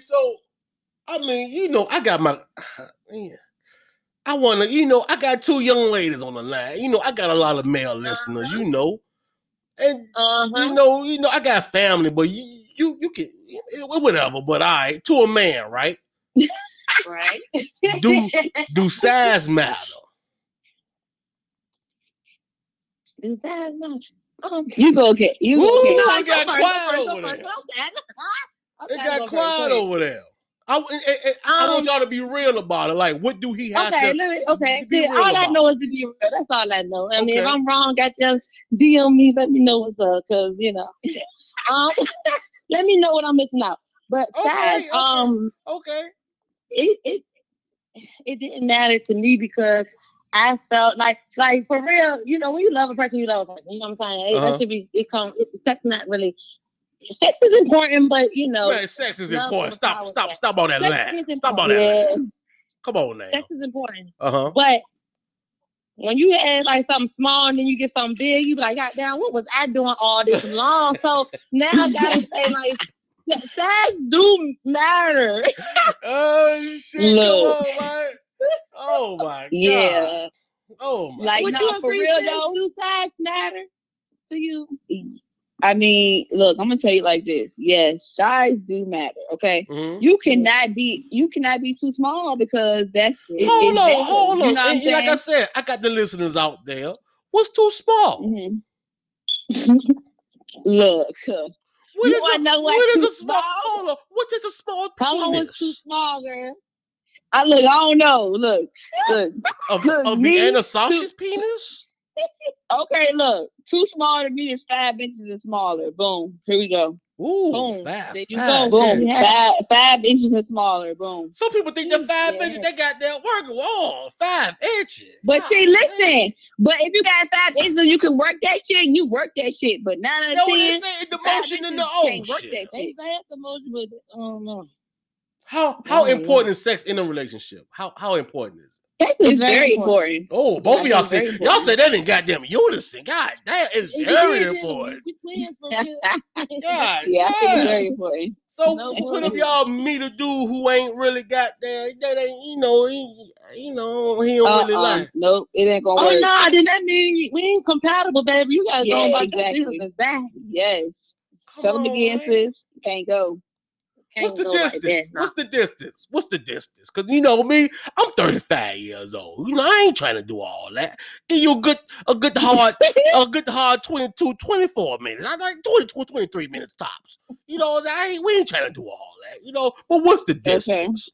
So, I mean, you know, I got my. Yeah. I want to, you know, I got two young ladies on the line. You know, I got a lot of male listeners. You know, and Uh-huh. you know, you know, I got family, but you, you, you can whatever. But I, to a man, right? right. Do do size matter? Is that not? Um, you go get you go Ooh, get. it got quiet over there. It got quiet over there. I, I, I, I want y'all to be real about it. Like, what do he have Okay, to? let me, okay. real all I know is to be real. That's all I know. I mean, if I'm wrong, got them DM me. Let me know what's up, cause you know, um, let me know what I'm missing out. But Okay, size, okay. um, Okay. it it it didn't matter to me because I felt like like for real, you know, when you love a person, you love a person. You know what I'm saying? It, Uh-huh. that should be it comes sex not really sex is important, but you know Man, sex is important. Stop, stop, stop all that sex line. Stop all that Yeah, line. Come on now. sex is important. Uh huh. But when you had like something small and then you get something big, you be like, God damn, what was I doing all this long? So now I gotta say like size do matter. Oh shit! Look. Come on, man. Oh my god. Yeah. Oh my. Like Would no, for real sis? though, do size matter to you? I mean, look, I'm gonna tell you like this. Yes, size do matter. Okay, Mhm. you cannot be you cannot be too small because that's Hold it on, hold You on. know I'm And like I said, I got the listeners out there. What's too small? Mhm. look, What You is a, know what is a small? small? Hold on. What is a small was too small, girl? I look. I don't know. Look, look. of, Look, of the Anna Sasha's penis? Okay, look. Too small to me is five inches and smaller. Boom. Here we go. Ooh, Boom. five, There you five go. Boom. inches. Yeah. Five five inches and smaller. Boom. Some people think that five Yeah. inches they got their working wall. Five inches. But God see, damn. listen. But if you got five inches, you can work that shit. You work that shit. But nine out Yo, of what they ten, say the motion in the inches can't work ocean. that shit. say it's the most, but I don't know. How how Oh, yeah. important is sex in a relationship? How how important is it? Sex It's very important. Oh, both of y'all That's say y'all important. say that in goddamn unison. God that is It very is, important. we twins for real. God, Yeah, I think yeah. it's very important. So No what if y'all meet a dude who ain't really got there? That ain't you know he you know he don't really Uh-uh. like. Nope, it ain't gonna work. Oh work. no, then that means we ain't compatible, baby. You gotta go Yeah, about exactly. your business back. Yes. Come Tell them on, again, man. sis. Can't go. What's the distance? What's the distance? What's the distance? Because you know me, I'm 35 years old. You know, I ain't trying to do all that. Give you a good, a good hard, a good hard 22, 24 minutes. I like 22, 23 minutes tops. You know, I ain't, we ain't trying to do all that. You know, but what's the distance?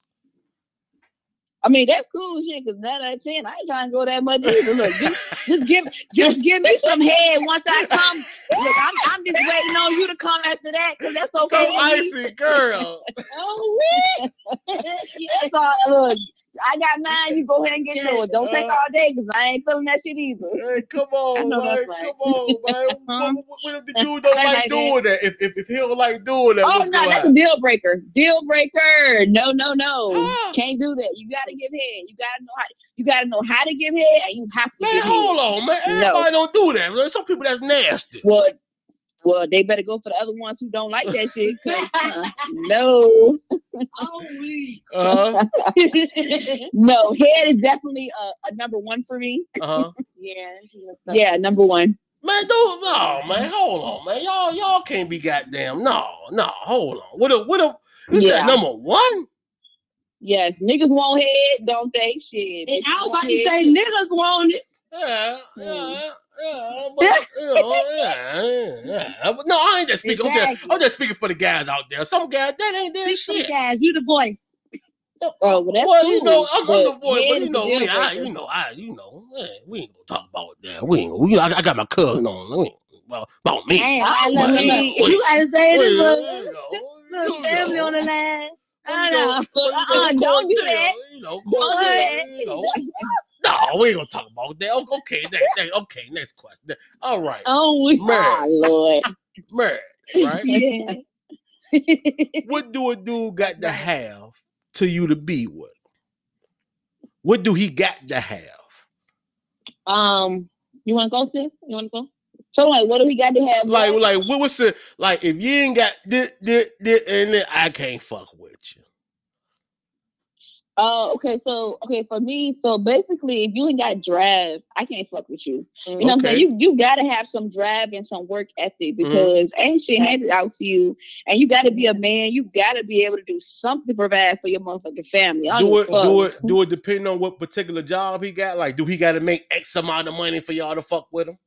I mean, that's cool shit, because nine out of ten, I ain't trying to go that much either. Look, just, just give just give me some head once I come. Look, I'm, I'm just waiting on you to come after that, because that's okay. so icy, girl. Oh, That's all. Look, I got mine. You go ahead and get yours. Don't take all day, because I ain't feeling that shit either. Hey, come on, man. right. Come on, man. What, what- if the dude don't like like doing that? If, if if he don't like doing that, Oh no, that's a deal breaker. Deal breaker. No, no, no. Huh? Can't do that. You gotta give head. You gotta know how. You gotta know how to give head, and you have to Man, hold head. on, man. No. Everybody don't do that. man. Some people that's nasty. Well, well, they better go for the other ones who don't like that shit. 'cause, uh, no, oh. Uh-huh. no, head is definitely a, a number one for me. Uh-huh. yeah. Yeah, number one. Man, don't no, man. Hold on, man. Y'all, y'all can't be goddamn. No, no, hold on. What a what a you Yeah. said number one? Yes, niggas want head, don't they? Shit. And bitches I was about to say niggas want it. Yeah, Hmm. yeah, yeah. But you know, yeah, yeah, yeah. But no, I ain't just speaking. I'm, just, I'm just speaking for the guys out there. Some guys that ain't their Speak shit. guys. You the boy. Oh, well, that's well, cool. you know, I'm, I'm the but voice, head but you know deal me. I, you know, I, you know, eh, we ain't gonna talk about that. We ain't. Gonna, you know, I, I got my cousin on. We ain't, well, about me. Damn, I I love love you. me. Wait. You gotta say Well, this little, little family on the line. I You know. know, Uh-uh, don't do Cortez, that. You know, Don't do Cortez, that. No, we ain't gonna talk about that. Okay, next, next, okay, next question. All right, Oh, we. Oh, Lord. married, right? Yeah. What do a dude got to have to you to be with? What do he got to have? Um, you want to go, sis? You want to go? So like, what do we got to have? Like, like what was the like? If you ain't got this, this, this, and then I can't fuck with you. Oh, okay. So, okay, for me, so basically, if you ain't got drive, I can't fuck with you. You know what I'm saying? You you gotta have some drive and some work ethic mm-hmm. because ain't shit handed out to you, and you gotta be a man. You gotta be able to do something to provide for your motherfucking family. Don't it, a do it, do it. Depending on what particular job he got. Like, do he got to make X amount of money for y'all to fuck with him?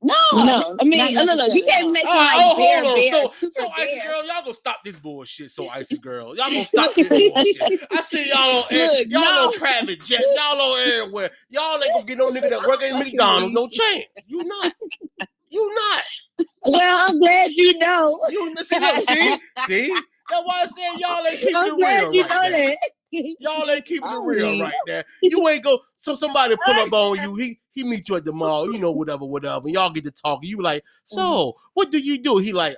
No, No, I mean, not no, no, no. You can't make Oh, like oh, bare, hold on. bare, So, super so icy bare. girl, y'all gonna stop this bullshit. So icy girl, y'all gonna stop this bullshit. I see y'all on air, Look, y'all no. on private jet, y'all on everywhere. Y'all ain't gonna get no nigga that work at Fucking McDonald's. No chance. You not. You not. Well, I'm glad you know. You see, look, see, see. That's why I said y'all ain't keeping I'm it glad real you right know now. That. Y'all ain't keeping it Oh, real right there. You ain't go. So somebody pull up on you. He he meet you at the mall. You know whatever whatever. And y'all get to talking. You like, so Mm-hmm. what do you do? He like,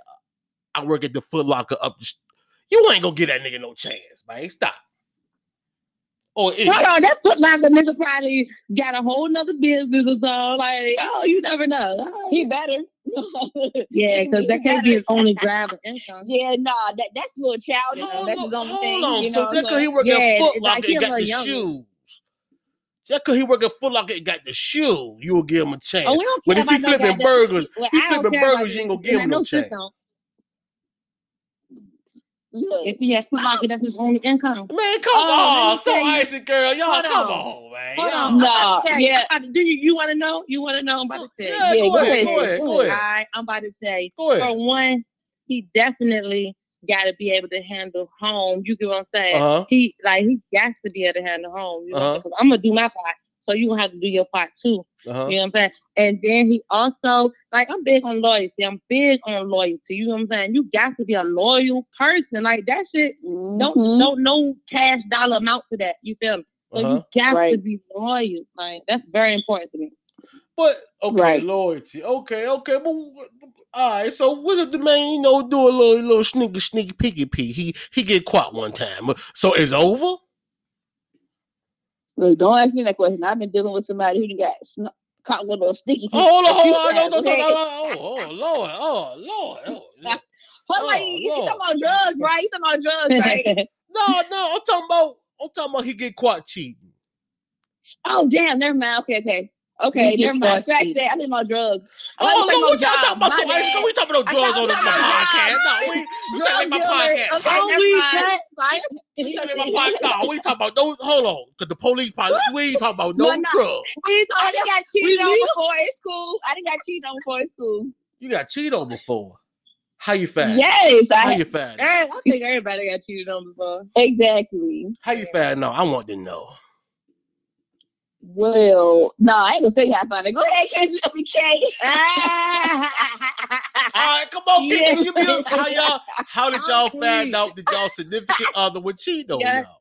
I work at the Foot Locker up. The, st-" you ain't gonna get that nigga no chance, man. Stop. Or it, Hold on, that foot locker nigga probably got a whole nother business or so. Like, oh, you never know. He better. yeah, because that can't be his only driver income. Yeah, nah, that, that's a little childish. that's his hold thing. on. You so know, just cause he work Yeah, at Foot Locker like and he got the younger. shoes. Just cause he work at Foot Locker and got the shoe, you'll give him a chance. Oh, we don't But if he flipping burgers, Well, he flipping burgers, you ain't gonna give him no chance. Don't. look, If he had foot locker, that's his only income. Man, come Oh, let on, me so tell icy girl, y'all Hold come on. on, man. Hold on. Nah, I'm about you. yeah. I'm about to- Do you, you want to know? You want to know? I'm about to tell Yeah, you. Yeah, go, go ahead, ahead, go ahead, go go ahead, right, I'm about to say. go ahead. For one, he definitely got to be able to handle home. You get what I'm saying? Uh huh. He like he got to be able to handle home. You know, Uh-huh. because I'm gonna do my part, so you gonna have to do your part too. Uh huh. You know what I'm saying? And then he also like I'm big on loyalty. I'm big on loyalty. You know what I'm saying? You got to be a loyal person. Like that shit don't mhm. don't no cash dollar amount to that. You feel me? So Uh-huh. you got to be loyal. Like that's very important to me. But okay, Right. loyalty. Okay, okay. But all right. So what if the man, you know, do a little little sneaky sneaky peeky peek? He he get caught one time. So it's over. Look, don't ask me that question. I've been dealing with somebody who got sn- caught with a little sticky. Oh, hold on, hold on. No, no, no, okay? no, no, Oh, oh, Lord. Oh, Lord. Oh. Hold on, Oh, you, you talking about drugs, right? You talking about drugs, right? No, no. I'm talking about. I'm talking about he get caught cheating. oh, damn. Never mind. Okay, okay. Okay, never mind. caught Scratch that. I think about drugs. Oh, I'm what y'all job. talking about? So My. We talking about I drugs on the thought my about podcast? No, we you trying to make my podcast. Okay, Oh, we mind. that, right? You trying to make my podcast? No, we talking about no. Hold on, because the police probably we ain't talking about no No, no. drugs. We, I done got cheated on before at school. I done got cheated on before at school. You got cheated on before. How you find? Yes, How I you find? I think everybody got cheated on before. exactly. How you find? No, I want to know. Well, no, I ain't gonna say how I found it. Go ahead, can't you Kay? All right, come on, Yeah. give, give me a, how y'all. How did y'all I'm find out that y'all significant other would cheat on Yeah. y'all?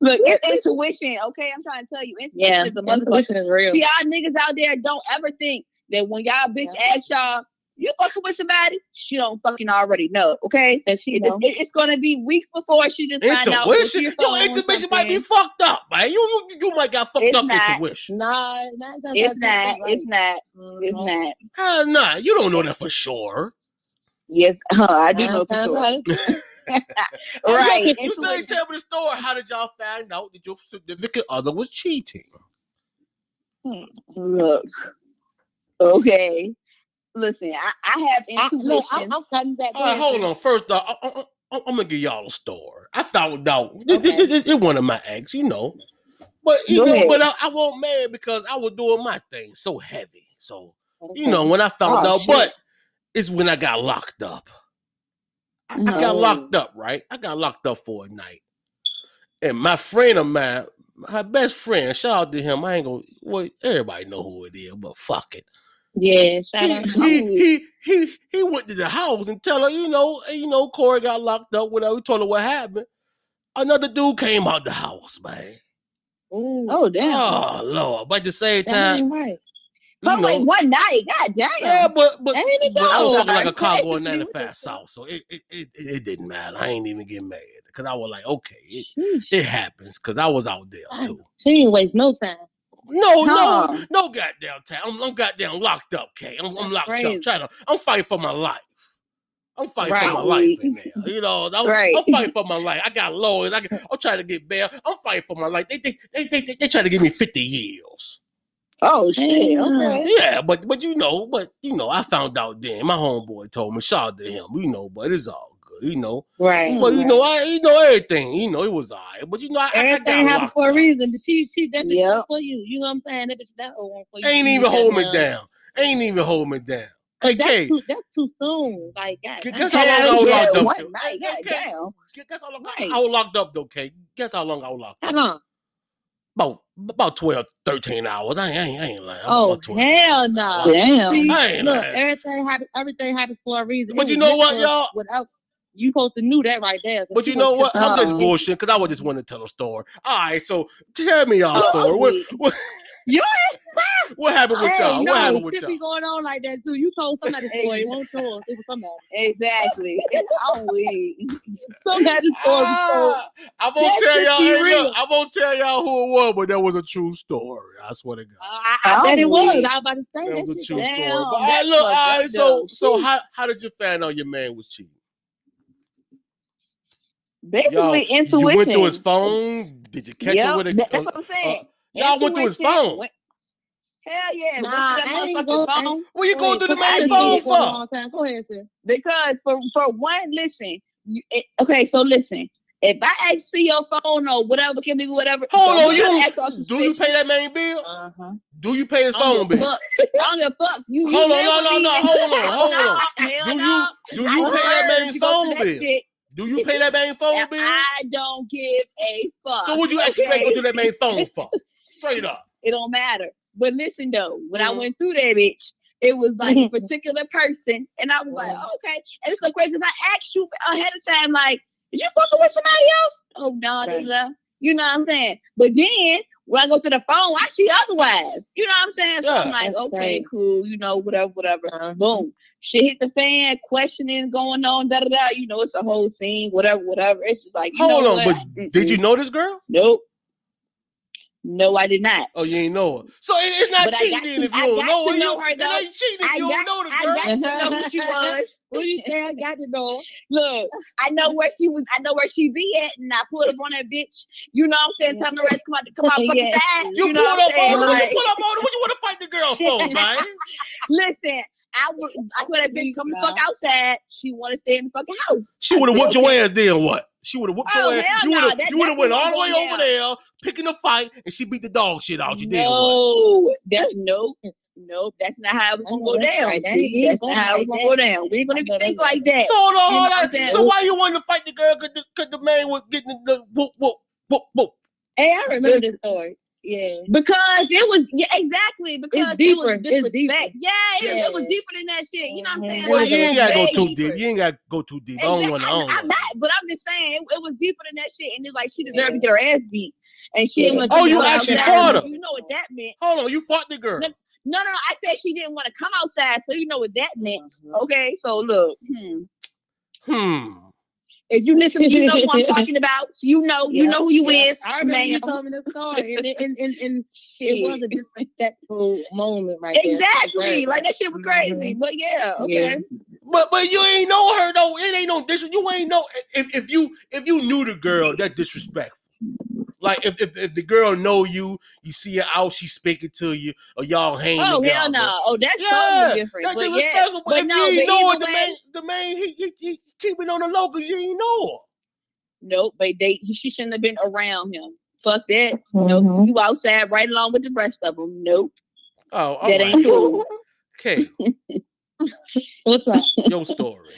Look, it's intuition, okay? I'm trying to tell you, intuition Yeah, is a motherfucker. intuition is real. See, y'all niggas out there don't ever think that when y'all bitch ask y'all, you fucking with somebody, she don't fucking already know, okay? And she It- know. it- it's gonna be weeks before she just find out. what Intuition, your yo, intuition might be fucked up, man. You you, you might got fucked It's up not. intuition. Nah, that's, that's, It's not. right. It's not. It's not. Hell nah, you don't know that for sure. Yes, huh, I do know for sure. Right. yo, you still ain't tell me the story. How did y'all find out that your significant other was cheating? Hmm, look. Okay. Listen, I, I have I, intuition. look, I'm, I'm cutting back. All right, hold on. First off, I, I, I, I'm gonna give y'all a story. I found out it, Okay. it, it, it one of my ex, you know. But you know, but I, I wasn't mad because I was doing my thing so heavy. So you know, when I found Oh, out, shit. but it's when I got locked up. I, I got locked up, right? I got locked up for a night. And my friend of mine, my best friend, shout out to him. I ain't gonna well, everybody know who it is, but fuck it. Yeah, shout He out. he, he he he went to the house and tell her, you know, eh, you know, Corey got locked up, whatever. He told her what happened. Another dude came out the house, man. Ooh, Oh damn. Oh Lord. But at the same time, right. you but wait, one night, god damn. yeah, but but But I was fucking like a That's car going What 95 the south, so it it, it it didn't matter. I ain't even get mad because I was like, okay, it, it happens because I was out there too. She didn't waste no time. No, Huh. no, no, goddamn time. I'm, I'm goddamn locked up, K. I'm, I'm locked crazy. up. Trying to, I'm fighting for my life. I'm fighting for my life in there. You know, I'm, Right. I'm fighting for my life. I got lawyers. I got, I'm trying to get bail. I'm fighting for my life. They they they they, they, they try to give me 50 years. Oh shit. Okay. Yeah, but but you know, but you know, I found out then. My homeboy told me, shout out to him. You know, but it's all good. You know, Right. but you know, I you know everything. You know, it was alright. But you know, I, I, I Everything happens for a up. reason. She she that bitch Yep. for you. You know what I'm saying? That bitch that old one for you. Ain't even got hold me down. Ain't even hold me down. But Hey, that's K, too that's too soon. Like God, Guess how long I was locked up? one night, hey, guess how long Right. I was locked up though, K? Guess how long I was locked up. How long? About about 12, 13 hours. I ain't, I ain't, I ain't lying. Oh About 12, hell no! hours. Damn. See, I ain't look, lying. everything happens. Everything happens for a reason. But It you know what, y'all? Without you supposed to knew that right there. 'cause But you know what? I'm just Uh-uh. bullshit because I was just want to tell a story. All right, so tell me y'all Oh, story. What, what, You what happened with y'all? no, what happened with y'all? be going on like that too. You told somebody the story. It won't yours. It was somebody. Exactly. I'm weak. Somebody's story. Ah, I won't That tell y'all. Hey, look, I won't tell y'all who it was, but that was a true story. I swear to God. Uh, I, I I'm bet it was. weak. I was about to say That that was a true was- story. But all right, look, all fucked up, right. So, so how how did you find out your man was cheating? Basically, Y'all, intuition. you went through his phone. Did you catch Yep, him with a? that- that's uh, what I'm saying. y'all went through his phone. went- Hell yeah, Nah, went I to that ain't motherfucking go- I- phone. Well, you going ahead, through the main phone for long time. Go ahead, sir. Because for for one, listen. You, it, okay, so listen. If I ask for your phone or whatever, can be whatever. Hold don't on, you don't, you pay that main bill? Uh-huh. Do you pay his phone bill? fuck. I don't give a fuck. You, you Hold on, no, no, no, hold on, hold on. Do you do you I pay that heard main you go through phone bill? shit, Do you pay that main phone and bill? I don't give a fuck. So would you expect okay? go to that main phone for? Straight up. It don't matter. But listen though, when I Mhm. went through that bitch, it was like a particular person, and I was like, Mhm. okay. And it's so crazy because I asked you ahead of time, like, did you fucking with somebody else? Oh no, Right. da, da, da. you know what I'm saying? But then when I go to the phone, I see otherwise. You know what I'm saying? So Yeah. I'm like, That's okay, crazy. cool, you know, whatever, whatever. Uh-huh. Boom. Shit hit the fan, questioning going on, da da da. You know, it's a whole scene, whatever, whatever. It's just like, you Hold know on, what? but did you know this girl? Nope. No, I did not. Oh, you ain't know her. So it, it's not But cheating got if you don't got know to her. know You- her, it ain't cheating if I you got, don't know the I girl. got to know who she was. You say? I got to know. Look, I know where she was. I know where she be at, and I pulled up on that bitch. You know what I'm saying? Yeah. Tell the rest come out, come out fucking Yeah. fast. You, know pulled up on her. You pulled up on her. What you want to fight the girl for, man? Listen, I would. I told that bitch come the fuck outside. She want to stay in the fucking house. She would have whooped your ass then what? She would have whooped Oh, your ass. You would have you would have went all the way over there, picking a fight, and she beat the dog shit out you. Then what? No, that's nope. Nope, that's not how it was I gonna go down. right. That That's going not how it was like gonna go down. We ain't gonna I think like that. So hold on, You hold on. So why you wanted to fight the girl? Cause the, cause the man was getting the whoop whoop whoop whoop. Hey, I remember this story. Yeah. Because it was yeah, exactly because deeper. it was It's deeper. disrespect. Yeah, it, it was deeper than that shit. You know what I'm saying? Well, Like, you ain't gotta go too deeper. deep. You ain't gotta go too deep. I don't want to. I don't I'm not, but I'm just saying it, it was deeper than that shit, and it's like she deserved to get her ass beat, and she didn't Yeah. want Oh, come you outside. actually fought her? You know what that meant? Hold on, you fought the girl. No. No, no, no. I said she didn't want to come outside, so you know what that meant. Mhm. Okay, so look, hmm. Hmm. if you listen, you know who I'm talking about. So you know, you Yeah, know who you yeah. is. I remember you ma'am. told me the story, and, it- and, and, and it was a disrespectful moment right there. Exactly, like that shit was crazy. But yeah, okay. But but you ain't know her though. It ain't no dis. You ain't know if, if you if you knew the girl that disrespectful. Like if, if if the girl know you, you see her out, she speaking to you, or y'all hang Oh hell no! Oh, that's Yeah, totally different. That's but yeah, disrespectful. But, but if no, you ain't but know her, the way- man, the man, he he, he keeping on the low because you ain't know her. nope. But they, he, she shouldn't have been around him. Fuck that. Mhm. Nope. You outside right along with the rest of them. Nope. Oh, that right. ain't cool. Okay, What's up? your story.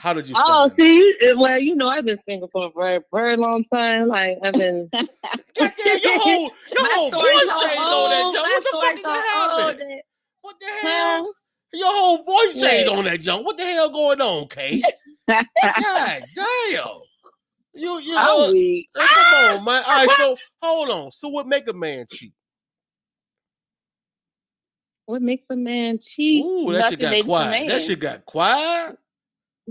How did you? Oh, find see, you- well, you know, I've been single for a very, very long time. Like, I've been. out? Goddamn, your whole your whole voice so changed on that old. junk. What the fuck story's is so that happening? that- What the hell? Your whole voice changed What? on that junk. What the hell going on, Kate? God damn. You you know, I'm. Hey, uh, come on, man. All right, so hold on. So what make a man cheat? What makes a man cheat? Ooh, that shit got quiet. That shit got quiet.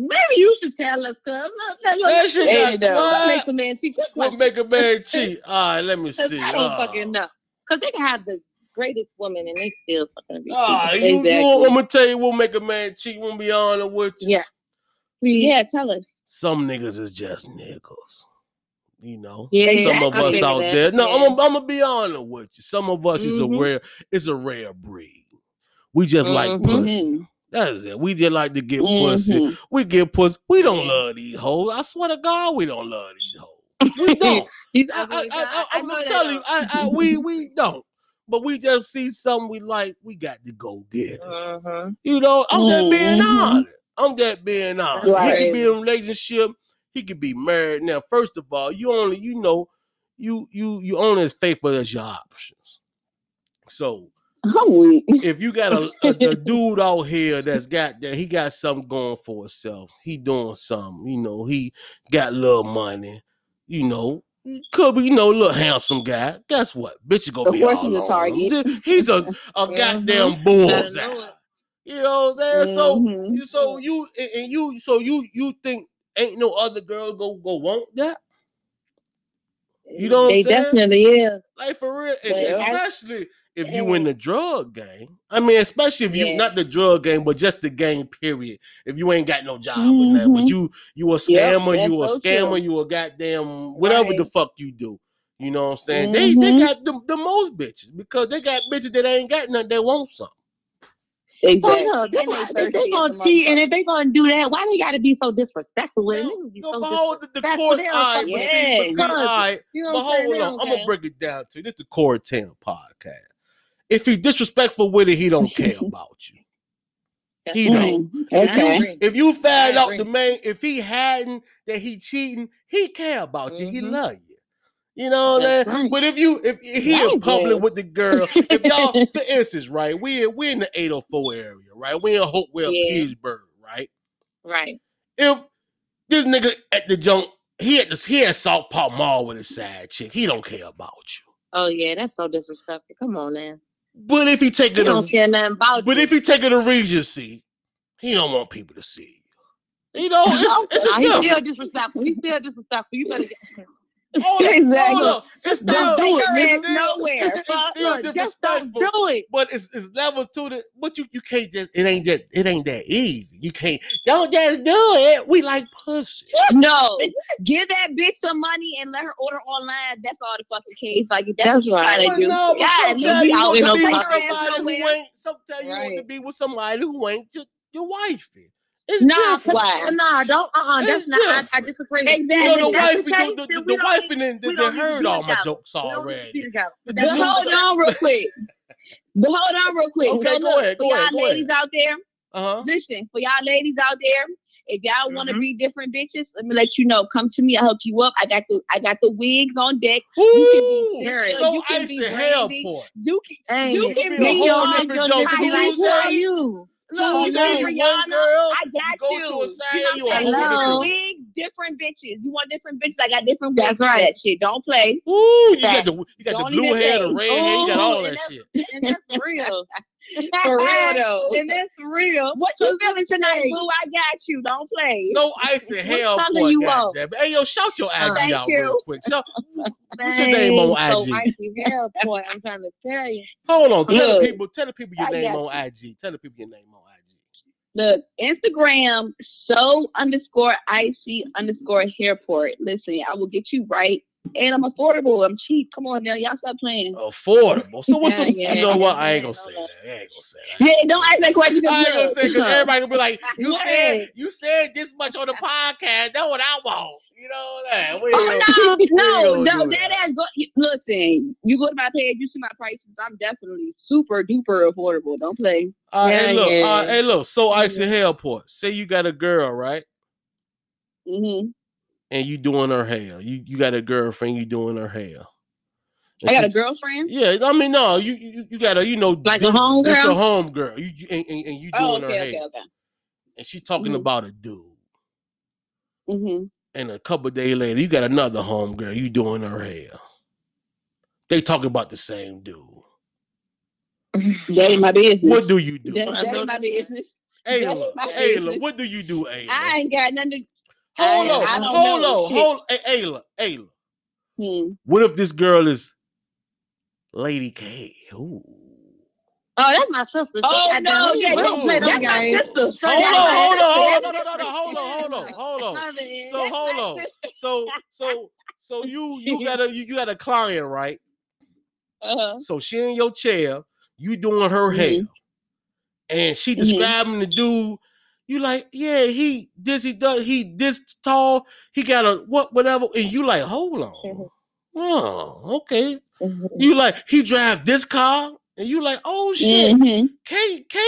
Maybe you should tell us, cuz. That shit Hey, got. What makes a man cheat? What make a man cheat? All right, let me see. I don't Uh, fucking know. because they can have the greatest woman and they still fucking be. Ah, cheating. you, you, Exactly. I'm gonna tell you what make a man cheat. Won't be honest with you. Yeah. Yeah, tell us. Some niggas is just niggas. You know, Yeah, some of I us out that, there. No, yeah. I'm, gonna- I'm gonna be honest with you. Some of us is a Mhm. rare, it's a rare breed. We just like Mhm. pussy. That's it. We just like to get pussy. Mhm. We get pussy. We don't love these hoes. I swear to God, we don't love these hoes. We don't. I, I, I, I'm know gonna tell you. I, I, we we don't. But we just see something we like. We got to go get it. Mhm. You know, I'm just being honest. I'm just being honest. He could be in a relationship. He could be married. Now, first of all, you only you know you you you only as faithful as your options. So I'm weak. if you got a, a, a dude out here that's got that he got something going for himself, he doing something, you know, he got little money, you know, could be, you know, a little handsome guy. Guess what? Bitch is gonna Of be course all he's a on target. him. He's a, a goddamn Better bullseye. You know what I'm saying? So Mhm. you so you and and you so you you think ain't no other girl go go want that? You know what They I'm saying? definitely is. Like for real, and But I- especially if you in the drug game. I mean, especially if you Yeah. not the drug game, but just the game. Period. If you ain't got no job with that, but Mhm. you you a Yep, scammer, you a so scammer, true. you a goddamn whatever the fuck you do. You know what I'm saying? They they Mhm. got the, the most bitches because they got bitches that ain't got nothing. They want something. Exactly. Well, look, they, And they they gonna cheat, and if they gonna do that, why they gotta be so disrespectful with it? Be so but hold the, the disrespectful. court. They All don't right, fucking but see, but see, all right, You know but I'm hold on, don't I'm gonna care. break it down to you. This the Core 10 podcast. If he disrespectful with it, he don't care about you. He don't. Mm, I Okay. If you found out the man, if he hadn't that he cheating, he care about you. He Mhm. love you. You know what I'm That's saying? right. But if you if he in public yes. with the girl, if y'all for instance, right, we we in the 804 area, right? We in Hopewell, Yeah. Petersburg, right? Right. If this nigga at the junk, he at this he at South Park Mall with his side chick, he don't care about you. Oh yeah, that's so disrespectful. Come on, man. But if he take He it, don't to, care nothing about but you. if he take it to Regency, he don't want people to see you. You know, it's, it's Nah, a he's still difference. disrespectful. He's still disrespectful. You better get Hold up, Exactly. hold up. It's don't still, do it. it's It's still- nowhere. It's, it's still look, just don't disrespectful. do it. But it's, it's levels to the. But you you can't just. It ain't just. It ain't that easy. You can't. Don't just do it. We like pussy. No, give that bitch some money and let her order online. That's all the fucking case. Like that's, That's what. I'm trying to do. no, but God, sometimes you want to be with somebody who nowhere. ain't. Sometimes you want to be with somebody who ain't your, your wifey. It's Nah, different. Why? nah, don't. Uh, uh It's that's not. I, I disagree. Exactly. You know the That's wife, the the, case, the, then the, wife, and then we they, don't need to heard all my jokes We don't need to already. be together. The hold on real quick. But hold on real quick. Okay, so go look, ahead, for go y'all ahead, go ladies out there, Uh-huh. listen, for y'all ladies out there, if y'all want to be different bitches, let me let you know. Come to me, I'll hook you up. I got the I got the wigs on deck. Ooh, can be serious. so You can icy be hell brandy. point. You can you can be be a whole your different your joke. Tuesday. Tuesday, Who are you? Look, you know, Rihanna, I got you go you. to a side, you know you what a I'm saying? different- Wigs, different bitches. You want different bitches? I got different wigs. That's right. That shit. Don't play. Ooh, you got the you got the Don't blue hair, the say. red hair, you got all Ooh, that shit. And that's real. For real though. and that's real. What you What's feeling tonight, thing? boo? I got you. Don't play. So icy What hell color point, you God want? damn. Hey yo, shout your IG Thank out you. real quick. Shout, what's your name on IG? So icy hell, boy, I'm trying to tell you. Hold on, tell the people, tell the people your I name got on IG. Tell the people your name on IG. Look, Instagram, so underscore icy underscore hairport. Listen, I will get you right. And I'm affordable. I'm cheap. Come on now. Y'all stop playing. Affordable. So what's Yeah, the, yeah, you know what? I ain't gonna say that. I ain't gonna say that. Hey, don't ask that question. I ain't gonna say because everybody gonna be like, you said you said this much on the podcast. That's what I want. You know that. Oh, no, no, no, that that. ass go. Listen, you go to my page, you see my prices. I'm definitely super duper affordable. Don't play. Right, hey, look, uh, yeah. hey, look. So Ice icy mm-hmm. hellport. Say you got a girl, right? hmm And you doing her hair. You you got a girlfriend. You doing her hair. And I got a girlfriend. Yeah, I mean, no, you you, you got a you know Like a home This girl? your home girl. You, you and, and, and you doing Oh, her okay, hair, okay, okay. and she talking Mhm. about a dude. hmm And a couple days later, you got another home girl. You doing her hair. They talking about the same dude. That ain't my business. What do you do, That, that ain't my business. Ayla? Ayla, business. what do you do, Ayla? I ain't got nothing to. Hold on, hold on, hold. Hey, Ayla, Ayla. Hmm. What if this girl is Lady K. Ooh. Oh, that's my sister. She Oh, got no, them- yeah, we don't play That's them my sister. Straight Hold on, hold on, hold on, my no, no, no, no, hold on, hold on, hold on. So hold on. So so so you you got a you, you got a client, right? Uh-huh. So she in your chair, you doing her Mhm. hair, and she Mhm. describing the dude. You like, yeah, he this he does he this tall, he got a what whatever, and you like, hold on, Mhm. oh okay. Mhm. You like he drive this car, and you like, oh shit, Mhm. K K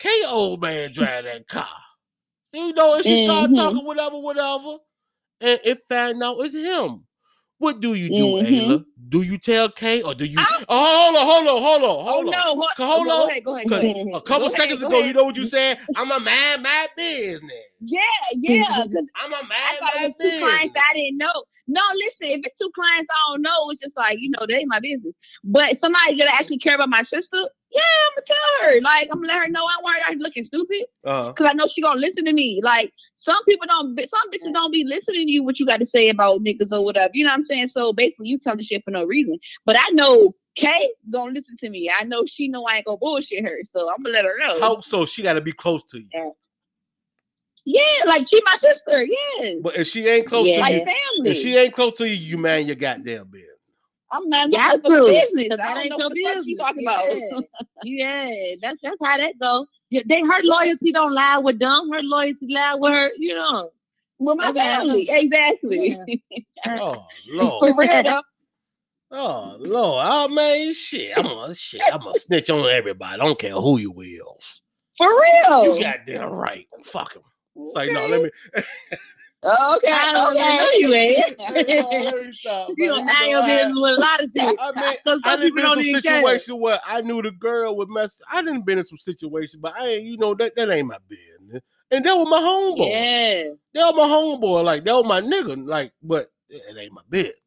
K old man drive that car. You know, and she start Mhm. talking whatever, whatever, and it found out it's him. What do you do, Mhm. Ayla? Do you tell Kay or do you? I- Oh, hold on, hold on, hold on, Oh hold on. no! Hold, Co- hold go on, ahead. Go ahead. Go ahead. a couple Go seconds go ago, you know what you said? I'm a man, my business. Yeah, yeah. Because I'm a man, thought my two business. clients that I didn't know. No, listen, if it's two clients I don't know, it's just like, you know, they ain't my business. But somebody that actually care about my sister, yeah, I'm gonna tell her. Like, I'm gonna let her know I'm worried I'm looking stupid. Uh-huh. Cause I know she gonna listen to me. Like some people don't some bitches don't be listening to you what you got to say about niggas or whatever. You know what I'm saying? So basically you telling the shit for no reason. But I know Kay gonna listen to me. I know she know I ain't gonna bullshit her. So I'm gonna let her know. How so? She got to be close to you. yeah, like she my sister, yeah. But if she ain't close Yeah. to Like you, family. if she ain't close to you, you man your goddamn business. I'm not Got my sister's to, business. 'cause I that don't ain't know your what the fuck she talking about. Yeah. yeah, that's that's how that go. Yeah, they her loyalty don't lie with them. Her loyalty lie with her. You know. With my That's how I know. family. Exactly. Oh For Lord. real. Oh Lord. Oh man, shit. I'm a shit. I'm a snitch on everybody. I don't care who you is. For real. You goddamn right. Fuck him. It's like, no, let me Oh, Oh, okay. I okay. know you ain't. let me stop. you man. don't mind know, I had- business with a lot of shit. I mean, Cause I didn't been in some situation where I knew the girl would mess. I didn't been in some situation, but I ain't, you know, that, that ain't my business. And that was my homeboy. Yeah. That was my homeboy. Like that was my nigga. Like, but it ain't my business.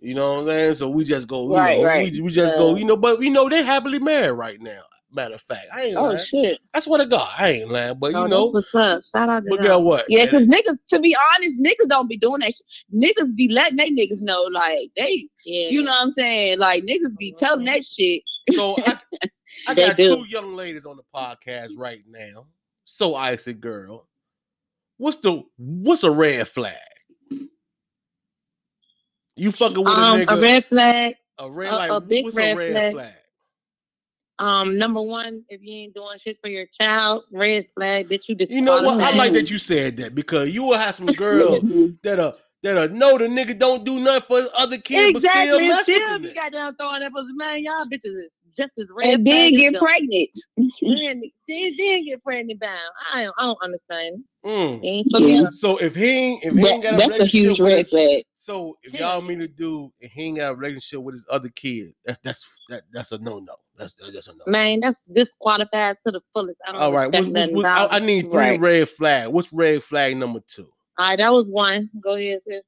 You know what I'm saying? So we just go, you Right, know, right. We, we just go, you know, but we know they happily married right now. Matter of fact, I ain't Oh lying. shit. I swear to God, I ain't lying. But you Oh, know, what's up. Shout out to but them. guess what? Yeah, because niggas, to be honest, niggas don't be doing that. Shit. Niggas be letting they niggas know, like they, Yeah. you know what I'm saying? Like niggas be telling that shit. So I, I got do. two young ladies on the podcast right now. So icy girl, what's the what's a red flag? You fucking with um, a nigga? a red flag. a red a- like a big what's red a red flag. flag? Um, number one, if you ain't doing shit for your child, red flag that you just You know what? I like that you said that because you will have some girls that are that are know the nigga don't do nothing for other kids, but still Exactly. mess Still, with the you nigga. got down throwing that pussy, man. Y'all bitches is just as red. and then get them. pregnant. Then, then, then get pregnant bound. I don't, I don't understand. Mm. It ain't for me. Yeah. So if he ain't if he ain't got That- a that's a huge with red his, flag. so if y'all mean to do and he ain't got a relationship with his other kid, that's that's that, that's a no no. That's that's a no. Man, that's disqualified to the fullest. I don't All right, what's, what's, what's, I, about I it. need three Right. red flag. What's red flag number two? All right, that was one. Go ahead, sis.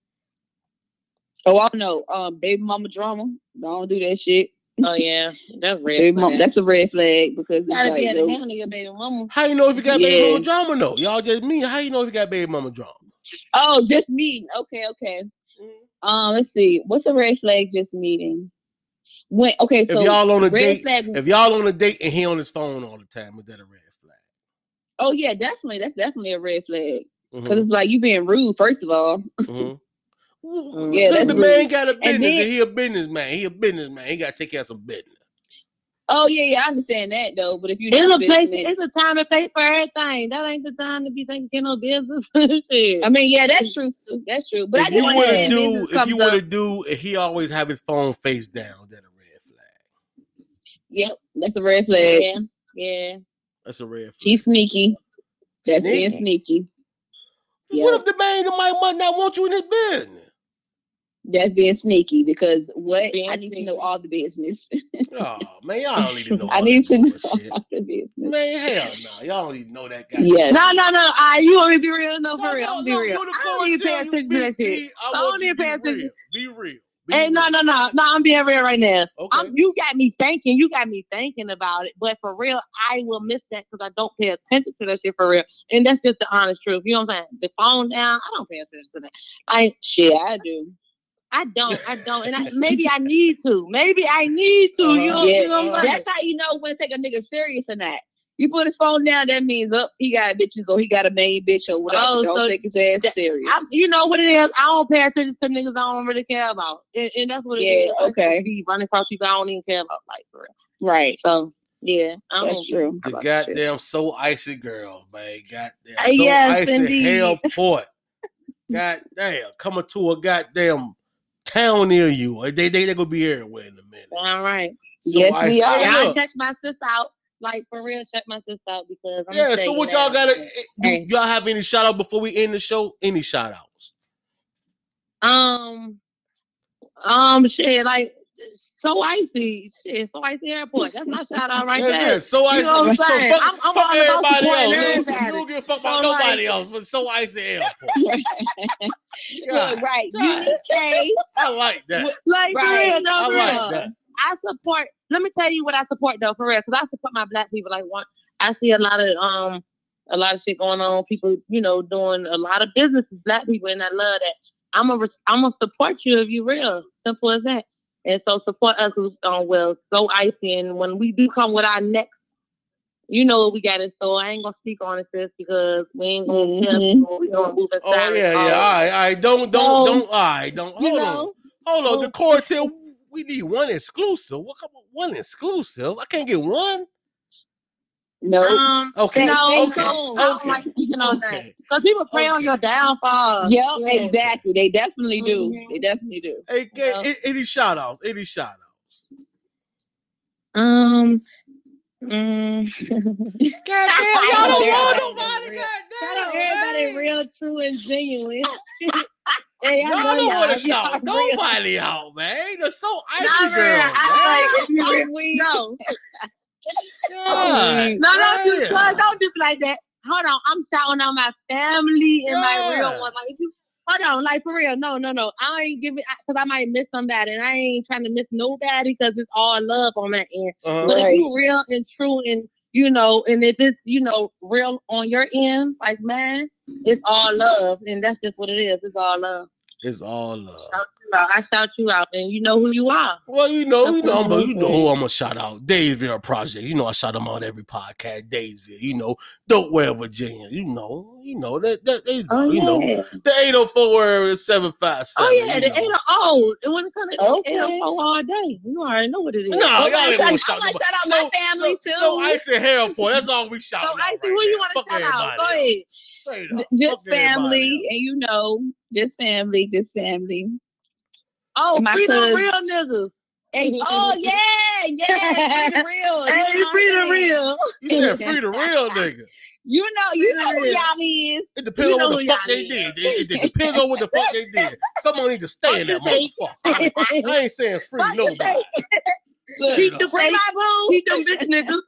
Oh, I know. Um, baby mama drama. Don't do that shit. Oh yeah, that's red Baby flag. mama, that's a red flag because it's You gotta like, be able yo, to handle your baby mama. How you know if you got baby mama drama though? Y'all just me. How you know if you got baby mama drama? oh, just meeting. Okay, okay. Um, let's see. What's a red flag? Just meeting. When okay, so if y'all on a red date, flag. if y'all on a date and he on his phone all the time, is that a red flag? oh yeah, definitely. That's definitely a red flag because Mhm, it's like you being rude. First of all, mhm. Mm. Yeah, Cause that's the rude. man got a business. And then- he a businessman. He a businessman. He got to take care of some business. oh yeah, yeah, I understand that though. But if you It's not a place. businessman- It's a time and place for everything. That ain't the time to be thinking care of business. I mean, yeah, that's true. That's true. But I if you want want to to do, if you want to, to do, and he always have his phone face down, that a red flag. Yep, that's a red flag. yeah, yeah. That's a red flag. He's sneaky. That's being Sneaky? sneaky. What if the man might, might not want you in his business? That's being sneaky because what Being I need to know all the business. Oh man, y'all don't need to know. I need that to know bullshit. all the business. Man, hell no, y'all don't even know that guy. Yeah. No, no, no. I you want me to be real? No, for real. no, I'm be real. I don't even pay attention to that be- shit. I I want don't you to pay be attention. real. Be real. Hey, no, no, no, no. I'm being real right now. Okay. I'm, you got me thinking. You got me thinking about it. But for real, I will miss that because I don't pay attention to that shit for real. And that's just the honest truth. You know what I'm saying? The phone down, I don't pay attention to that. I Shit, I do. I don't. I don't. And I, maybe I need to. Maybe I need to. You uh, know, Yeah, you know what I'm saying? That's how you know when to take a nigga serious or not. You put his phone down, that means up he got bitches or he got a main bitch or whatever. Oh, don't so take his ass that- serious. I, you know what it is. I don't pay attention to niggas I don't really care about, and, and that's what it Yeah, is. Okay. Be running across people I don't even care about, like for real. right. So yeah, I don't That's true. The about that shit. goddamn so icy girl, man. Goddamn Uh, so yes, icy indeed. Hellport. goddamn, coming to a goddamn town near you. They they they gonna be everywhere in a minute. All right. So Yes, icy. we are. I look, check my sister out. Like for real, check my sister out because I'm yeah. So what you y'all gotta? Do Hey. y'all have any shout out before we end the show? Any shout outs? Um, um, shit, like so icy, shit, so icy airport. That's my shout out right there. So icy. know what I'm so fuck, I'm- I'm fuck everybody else. You, you don't give a fuck about So, nobody else. But so icy airport. Look, right. God. UK. I like that. Like Right. real, no I real. like that. I support. Let me tell you what I support though, for real, because I support my black people. Like one, I see a lot of um, a lot of shit going on. People, you know, doing a lot of businesses, black people, and I love that. I'm a, I'm gonna support you if you real. Simple as that. And so support us on well, so icy. And when we do come with our next, you know what we got in store. I ain't gonna speak on it, sis, because we ain't gonna tell Mhm. people we gonna move in Oh yeah, yeah. All always. right, all right. Don't, don't, So, don't. All right, don't. You Hold on, hold on. The Cortel. We need one exclusive. What? Come on, one exclusive. I can't get one. No. um, Okay, no, okay, no, I don't okay, like speaking on that. Okay. Because people pray on your downfall. Yep, Yeah. exactly. They definitely do. Mhm. They definitely do. Hey, Yeah. get, any shout outs? Any shout outs? Um. Mm. God damn, y'all don't want Everybody nobody. real. Shout out God everybody real, true, and genuine. hey, Y'all don't want to shout nobody out, man. They're so icy, Nah, girl. man, like if you man. no, God no, don't do, don't do like that. Hold on, I'm shouting out my family and my real one. Like, if you, hold on, like for real, no, no, no. I ain't giving because I might miss somebody, and I ain't trying to miss nobody because it's all love on my end. Uh-huh. But if you real and true and you know, and if it's you know real on your end, like man, it's all love, and that's just what it is. It's all love. It's all love. Shout you out. I shout you out, and you know who you are. Well, you know, you know, but you know who I'm gonna shout out. Daysville Project. You know, I shout them out every podcast. Daysville. You know, Dopewell, Virginia. You know, you know that that they, Oh you know the 804 area seven five seven. Oh yeah, the you eight know. oh, it wasn't kind of Okay. eight oh four all day. You already know what it is. No, Okay, y'all ain't gonna I'm shout gonna shout out my family, so, too. So Icy Hairport. That's all we shout So out. I see right who you want to Fuck shout out. Go ahead. Straight J- up. Just family, and you know, just family, just family. Oh, And my free the real niggas. Oh yeah, yeah, free the real. you Hey, free the real. You said free the real nigga. You know, you know who real. y'all is. It depends You on what the fuck y'all they is. did. It, it depends on what the fuck they did. Someone need to stay in that motherfucker. I, I ain't saying free Fuck nobody. Keep the up. free my boo. Keep them bitch niggas.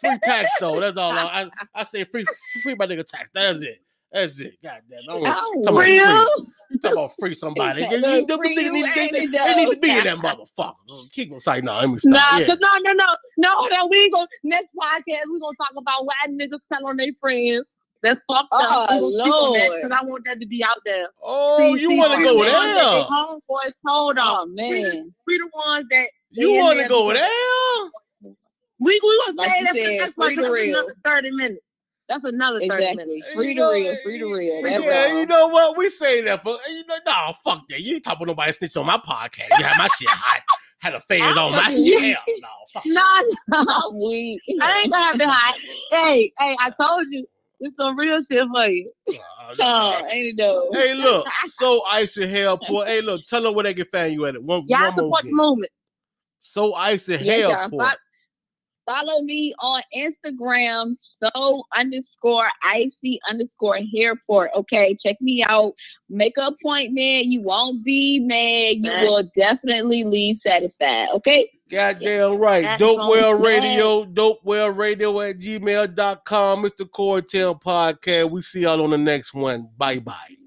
Free tax though. That's all. I, I, I say free, free my nigga tax. That's it. That's it. God damn. I want Oh, Come on, Real. you talk about free somebody. Look, You- you- them free niggas need, they, they, they need to be in that motherfucker. Keep on saying, no, let me stop. Nah, yeah. cause no, no, no, no, no. We ain't gonna next podcast. We gonna talk about why niggas tell on their friends. That's fucked up. Oh, We gonna speak on that, Lord. Cause I want that to be out there. Oh, See- you want to go the ones there? they Homeboys told Oh on. Free, man. we the ones that You want to go because- there? We we gonna Like say you that. said, That's like the that's real. another thirty minutes. That's another. Exactly. Free know, real, free the real. Yeah, you know what? We say that for you know, no, fuck that. You ain't talking about nobody snitch on my podcast. You had my shit hot. Had the fans on my shit. Hell no, fuck. Nah. I'm weak. I ain't gonna have to hide. Hey, hey, I told you. It's some real shit for you. Uh, Oh, ain't it though? Hey, look, so icy Hellport. Hey, look, tell them where they can find you at it. One, Y'all one support the movement. So icy y'all. Hellport. Fo- Follow me on Instagram, so underscore icy underscore hairport. Okay, check me out. Make an appointment. You won't be mad. You Right. will definitely leave satisfied. Okay. Goddamn right. That's Dope Well flag. Radio, Dope Well Radio at gmail.com. Mr. Cortel Podcast. We see y'all on the next one. Bye bye.